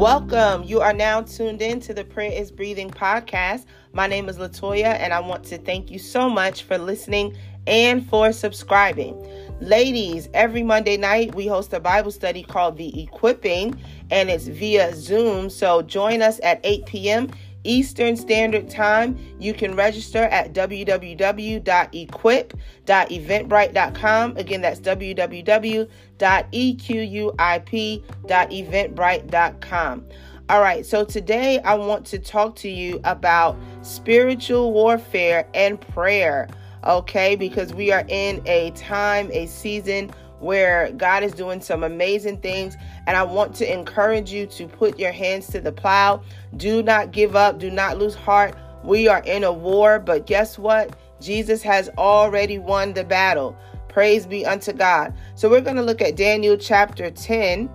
Welcome. You are now tuned in to the Prayer is Breathing podcast. My name is Latoya, and I want to thank you so much for listening and for subscribing. Ladies, every Monday night we host a Bible study called The Equipping, and it's via Zoom. So join us at 8 p.m. Eastern Standard Time. You can register at www.equip.eventbrite.com. Again, that's www.equip.eventbrite.com. All right, so today I want to talk to you about spiritual warfare and prayer, okay? Because we are in a time, a season where God is doing some amazing things. And I want to encourage you to put your hands to the plow. Do not give up. Do not lose heart. We are in a war, but guess what? Jesus has already won the battle. Praise be unto God. So we're going to look at Daniel chapter 10.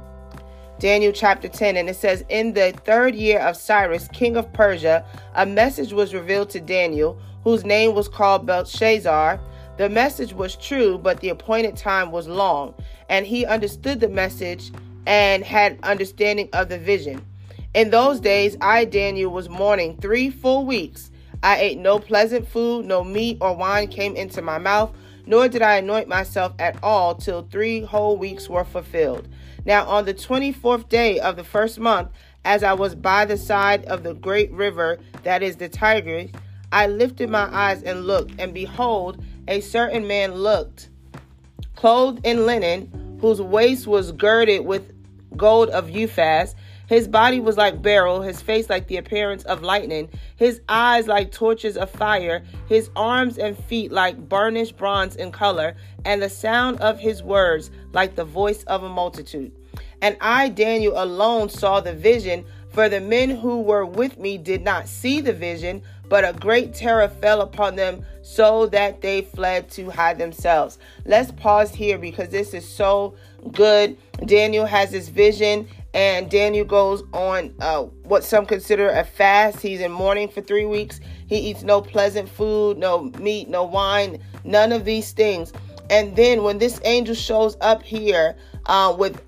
Daniel chapter 10, and it says, In the third year of Cyrus, king of Persia, a message was revealed to Daniel, whose name was called Belteshazzar the message was true, but the appointed time was long, and he understood the message and had understanding of the vision. In those days, I, Daniel, was mourning three full weeks. I ate no pleasant food, no meat or wine came into my mouth, nor did I anoint myself at all till three whole weeks were fulfilled. Now, on the 24th day of the first month, as I was by the side of the great river that is the Tigris, I lifted my eyes and looked, and behold, a certain man looked, clothed in linen, whose waist was girded with gold of Uphaz. His body was like beryl, his face like the appearance of lightning, his eyes like torches of fire, his arms and feet like burnished bronze in color, and the sound of his words like the voice of a multitude. And I, Daniel, alone saw the vision, for the men who were with me did not see the vision, but a great terror fell upon them so that they fled to hide themselves. Let's pause here because this is so good. Daniel has this vision and Daniel goes on uh, what some consider a fast. He's in mourning for three weeks. He eats no pleasant food, no meat, no wine, none of these things. And then when this angel shows up here uh, with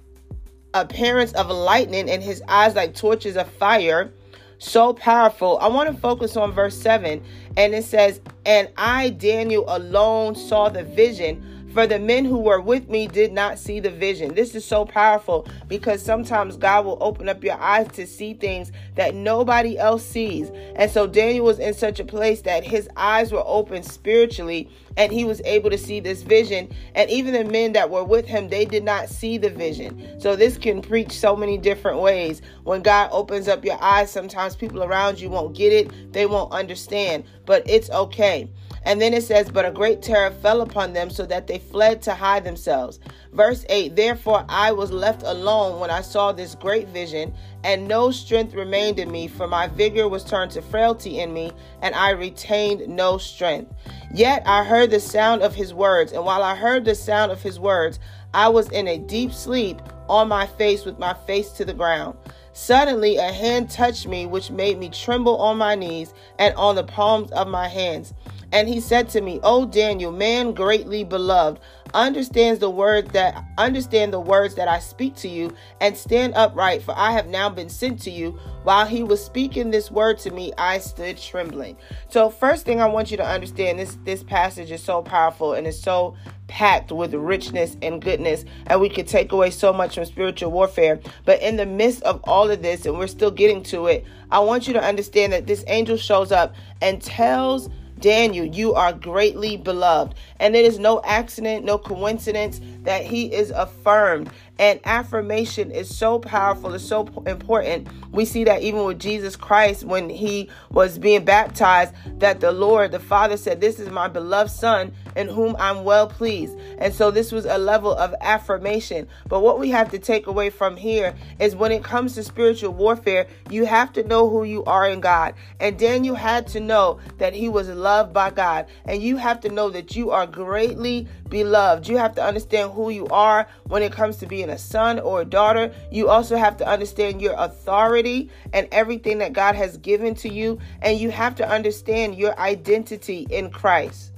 appearance of lightning and his eyes like torches of fire, so powerful. I want to focus on verse 7, and it says, And I, Daniel, alone saw the vision for the men who were with me did not see the vision. This is so powerful because sometimes God will open up your eyes to see things that nobody else sees. And so Daniel was in such a place that his eyes were open spiritually and he was able to see this vision. And even the men that were with him, they did not see the vision. So this can preach so many different ways. When God opens up your eyes, sometimes people around you won't get it, they won't understand, but it's okay. And then it says, But a great terror fell upon them so that they fled to hide themselves. Verse 8 Therefore I was left alone when I saw this great vision, and no strength remained in me, for my vigor was turned to frailty in me, and I retained no strength. Yet I heard the sound of his words, and while I heard the sound of his words, I was in a deep sleep on my face with my face to the ground. Suddenly a hand touched me, which made me tremble on my knees and on the palms of my hands. And he said to me, O Daniel, man greatly beloved, understands the word that understand the words that I speak to you and stand upright, for I have now been sent to you. While he was speaking this word to me, I stood trembling. So first thing I want you to understand this this passage is so powerful and it's so packed with richness and goodness, and we could take away so much from spiritual warfare. But in the midst of all of this, and we're still getting to it, I want you to understand that this angel shows up and tells Daniel, you are greatly beloved. And it is no accident, no coincidence that he is affirmed. And affirmation is so powerful, it's so important. We see that even with Jesus Christ when he was being baptized, that the Lord, the Father said, This is my beloved Son in whom I'm well pleased. And so this was a level of affirmation. But what we have to take away from here is when it comes to spiritual warfare, you have to know who you are in God. And Daniel had to know that he was loved by God. And you have to know that you are greatly beloved. You have to understand who you are when it comes to being a son or a daughter. You also have to understand your authority and everything that God has given to you. And you have to understand your identity in Christ.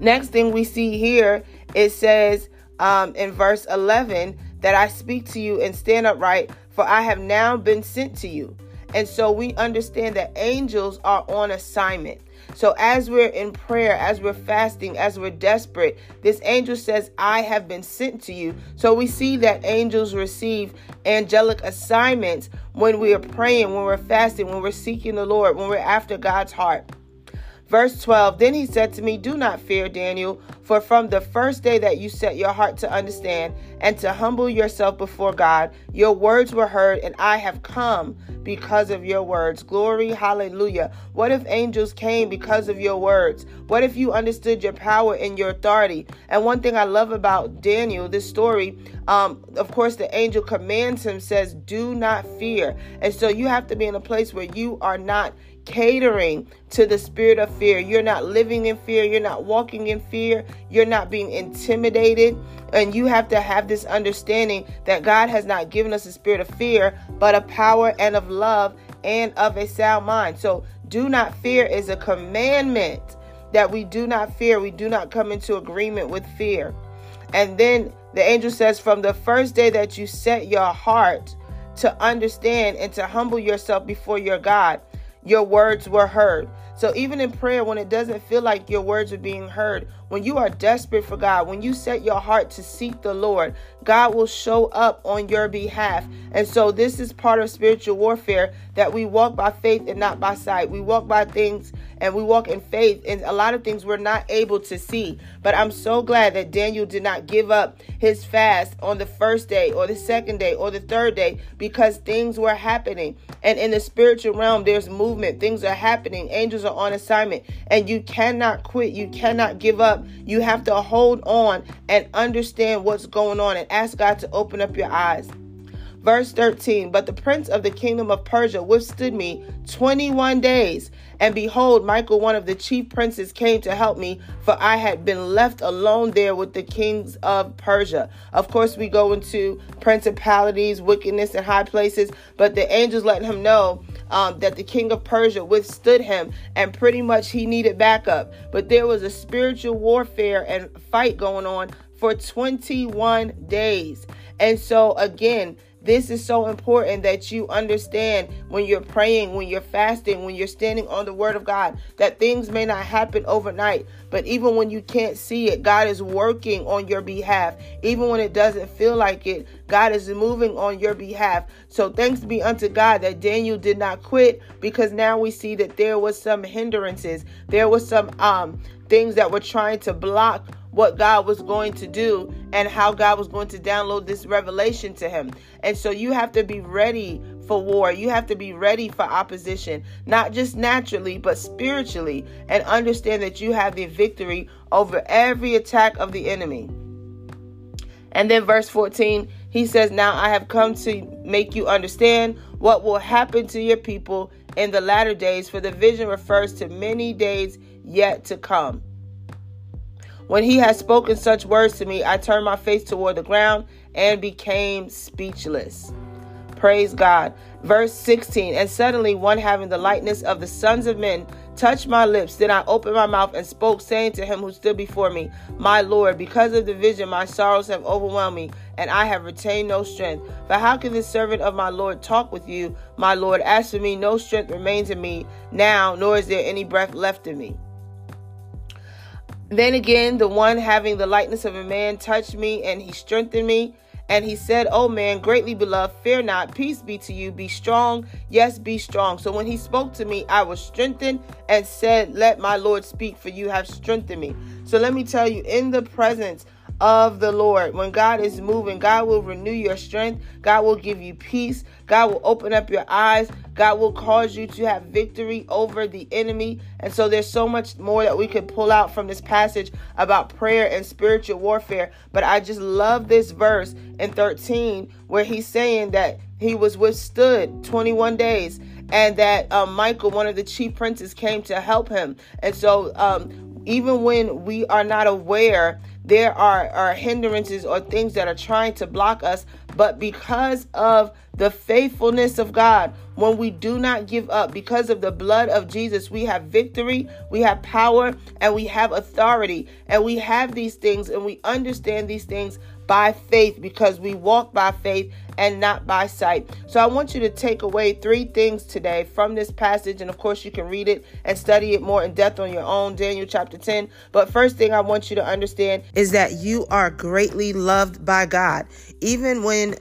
Next thing we see here, it says um, in verse 11 that I speak to you and stand upright, for I have now been sent to you. And so we understand that angels are on assignment. So as we're in prayer, as we're fasting, as we're desperate, this angel says, I have been sent to you. So we see that angels receive angelic assignments when we are praying, when we're fasting, when we're seeking the Lord, when we're after God's heart. Verse 12 Then he said to me, Do not fear, Daniel, for from the first day that you set your heart to understand and to humble yourself before God, your words were heard, and I have come because of your words. Glory, hallelujah. What if angels came because of your words? What if you understood your power and your authority? And one thing I love about Daniel, this story, um, of course, the angel commands him, says, Do not fear. And so you have to be in a place where you are not catering to the spirit of fear. You're not living in fear. You're not walking in fear. You're not being intimidated. And you have to have this understanding that God has not given us a spirit of fear, but a power and of love and of a sound mind. So do not fear is a commandment that we do not fear. We do not come into agreement with fear. And then the angel says, From the first day that you set your heart to understand and to humble yourself before your God, your words were heard. So even in prayer, when it doesn't feel like your words are being heard, when you are desperate for God, when you set your heart to seek the Lord, God will show up on your behalf. And so this is part of spiritual warfare that we walk by faith and not by sight. We walk by things and we walk in faith and a lot of things we're not able to see. But I'm so glad that Daniel did not give up his fast on the first day or the second day or the third day because things were happening. And in the spiritual realm, there's movement. Things are happening. Angels are on assignment. And you cannot quit. You cannot give up. You have to hold on and understand what's going on and ask God to open up your eyes. Verse 13 But the prince of the kingdom of Persia withstood me 21 days. And behold, Michael, one of the chief princes, came to help me, for I had been left alone there with the kings of Persia. Of course, we go into principalities, wickedness, and high places, but the angels let him know um, that the king of Persia withstood him, and pretty much he needed backup. But there was a spiritual warfare and fight going on for 21 days. And so, again, this is so important that you understand when you're praying, when you're fasting, when you're standing on the word of God, that things may not happen overnight. But even when you can't see it, God is working on your behalf. Even when it doesn't feel like it, God is moving on your behalf. So thanks be unto God that Daniel did not quit because now we see that there was some hindrances. There was some um things that were trying to block what God was going to do and how God was going to download this revelation to him. And so you have to be ready for war. You have to be ready for opposition, not just naturally, but spiritually, and understand that you have the victory over every attack of the enemy. And then verse 14, he says, Now I have come to make you understand what will happen to your people in the latter days, for the vision refers to many days yet to come. When he had spoken such words to me, I turned my face toward the ground and became speechless. Praise God. Verse 16 And suddenly one having the likeness of the sons of men touched my lips. Then I opened my mouth and spoke, saying to him who stood before me, My Lord, because of the vision, my sorrows have overwhelmed me, and I have retained no strength. But how can this servant of my Lord talk with you, my Lord? As for me, no strength remains in me now, nor is there any breath left in me. Then again, the one having the likeness of a man touched me, and he strengthened me. And he said, Oh man, greatly beloved, fear not, peace be to you, be strong, yes, be strong. So when he spoke to me, I was strengthened and said, Let my Lord speak, for you have strengthened me. So let me tell you, in the presence of the Lord. When God is moving, God will renew your strength. God will give you peace. God will open up your eyes. God will cause you to have victory over the enemy. And so there's so much more that we could pull out from this passage about prayer and spiritual warfare. But I just love this verse in 13 where he's saying that he was withstood 21 days and that um, Michael, one of the chief princes, came to help him. And so um, even when we are not aware there are, are hindrances or things that are trying to block us but because of the faithfulness of God, when we do not give up, because of the blood of Jesus, we have victory, we have power, and we have authority. And we have these things and we understand these things by faith because we walk by faith and not by sight. So I want you to take away three things today from this passage. And of course, you can read it and study it more in depth on your own, Daniel chapter 10. But first thing I want you to understand is that you are greatly loved by God. Even when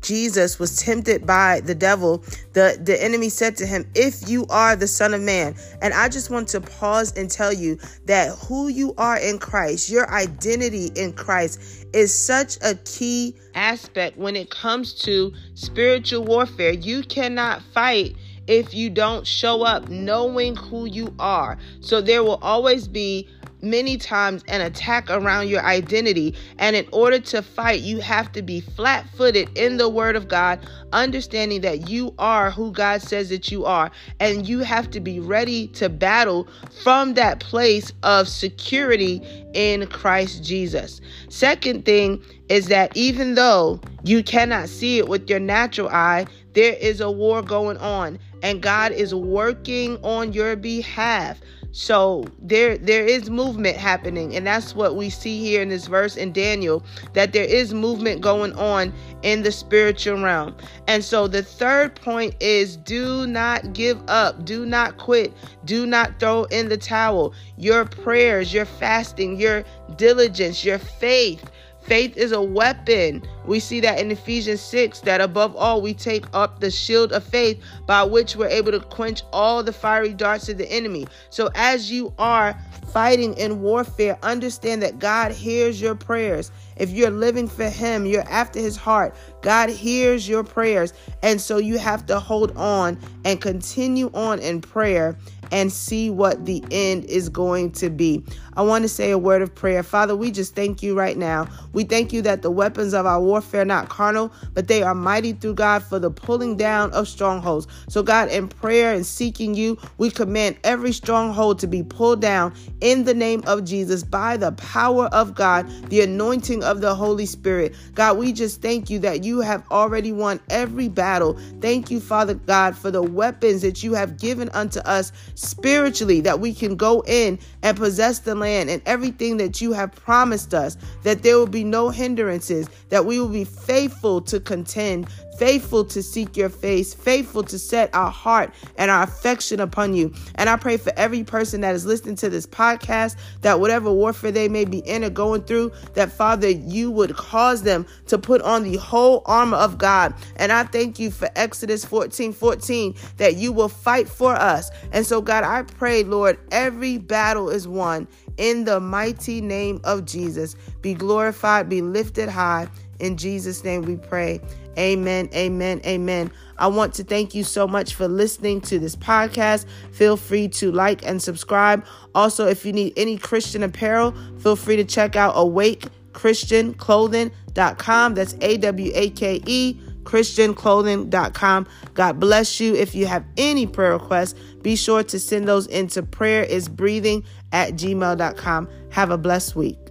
Jesus was tempted by the devil, the, the enemy said to him, If you are the Son of Man. And I just want to pause and tell you that who you are in Christ, your identity in Christ, is such a key aspect when it comes to spiritual warfare. You cannot fight if you don't show up knowing who you are. So there will always be many times an attack around your identity. And in order to fight, you have to be flat footed in the Word of God, understanding that you are who God says that you are. And you have to be ready to battle from that place of security in Christ Jesus. Second thing is that even though you cannot see it with your natural eye, there is a war going on and God is working on your behalf. So there there is movement happening and that's what we see here in this verse in Daniel that there is movement going on in the spiritual realm. And so the third point is do not give up, do not quit, do not throw in the towel. Your prayers, your fasting, your diligence, your faith Faith is a weapon. We see that in Ephesians 6 that above all we take up the shield of faith by which we're able to quench all the fiery darts of the enemy. So as you are fighting in warfare, understand that God hears your prayers. If you're living for Him, you're after His heart. God hears your prayers. And so you have to hold on and continue on in prayer and see what the end is going to be. I want to say a word of prayer. Father, we just thank you right now. We thank you that the weapons of our warfare are not carnal, but they are mighty through God for the pulling down of strongholds. So, God, in prayer and seeking you, we command every stronghold to be pulled down in the name of Jesus by the power of God, the anointing of the Holy Spirit. God, we just thank you that you have already won every battle. Thank you, Father God, for the weapons that you have given unto us spiritually that we can go in and possess the land and everything that you have promised us, that there will be no hindrances, that we will be faithful to contend, faithful to seek your face, faithful to set our heart and our affection upon you. And I pray for every person that is listening to this podcast that whatever warfare they may be in or going through, that Father, you would cause them to put on the whole armor of God. And I thank you for Exodus 14 14 that you will fight for us. And so, God, I pray, Lord, every battle is won in the mighty name of Jesus. Be glorified, be lifted high. In Jesus' name we pray. Amen, amen, amen. I want to thank you so much for listening to this podcast. Feel free to like and subscribe. Also, if you need any Christian apparel, feel free to check out awakechristianclothing.com. That's A W A K E christianclothing.com. God bless you. If you have any prayer requests, be sure to send those into prayer is breathing at gmail.com. Have a blessed week.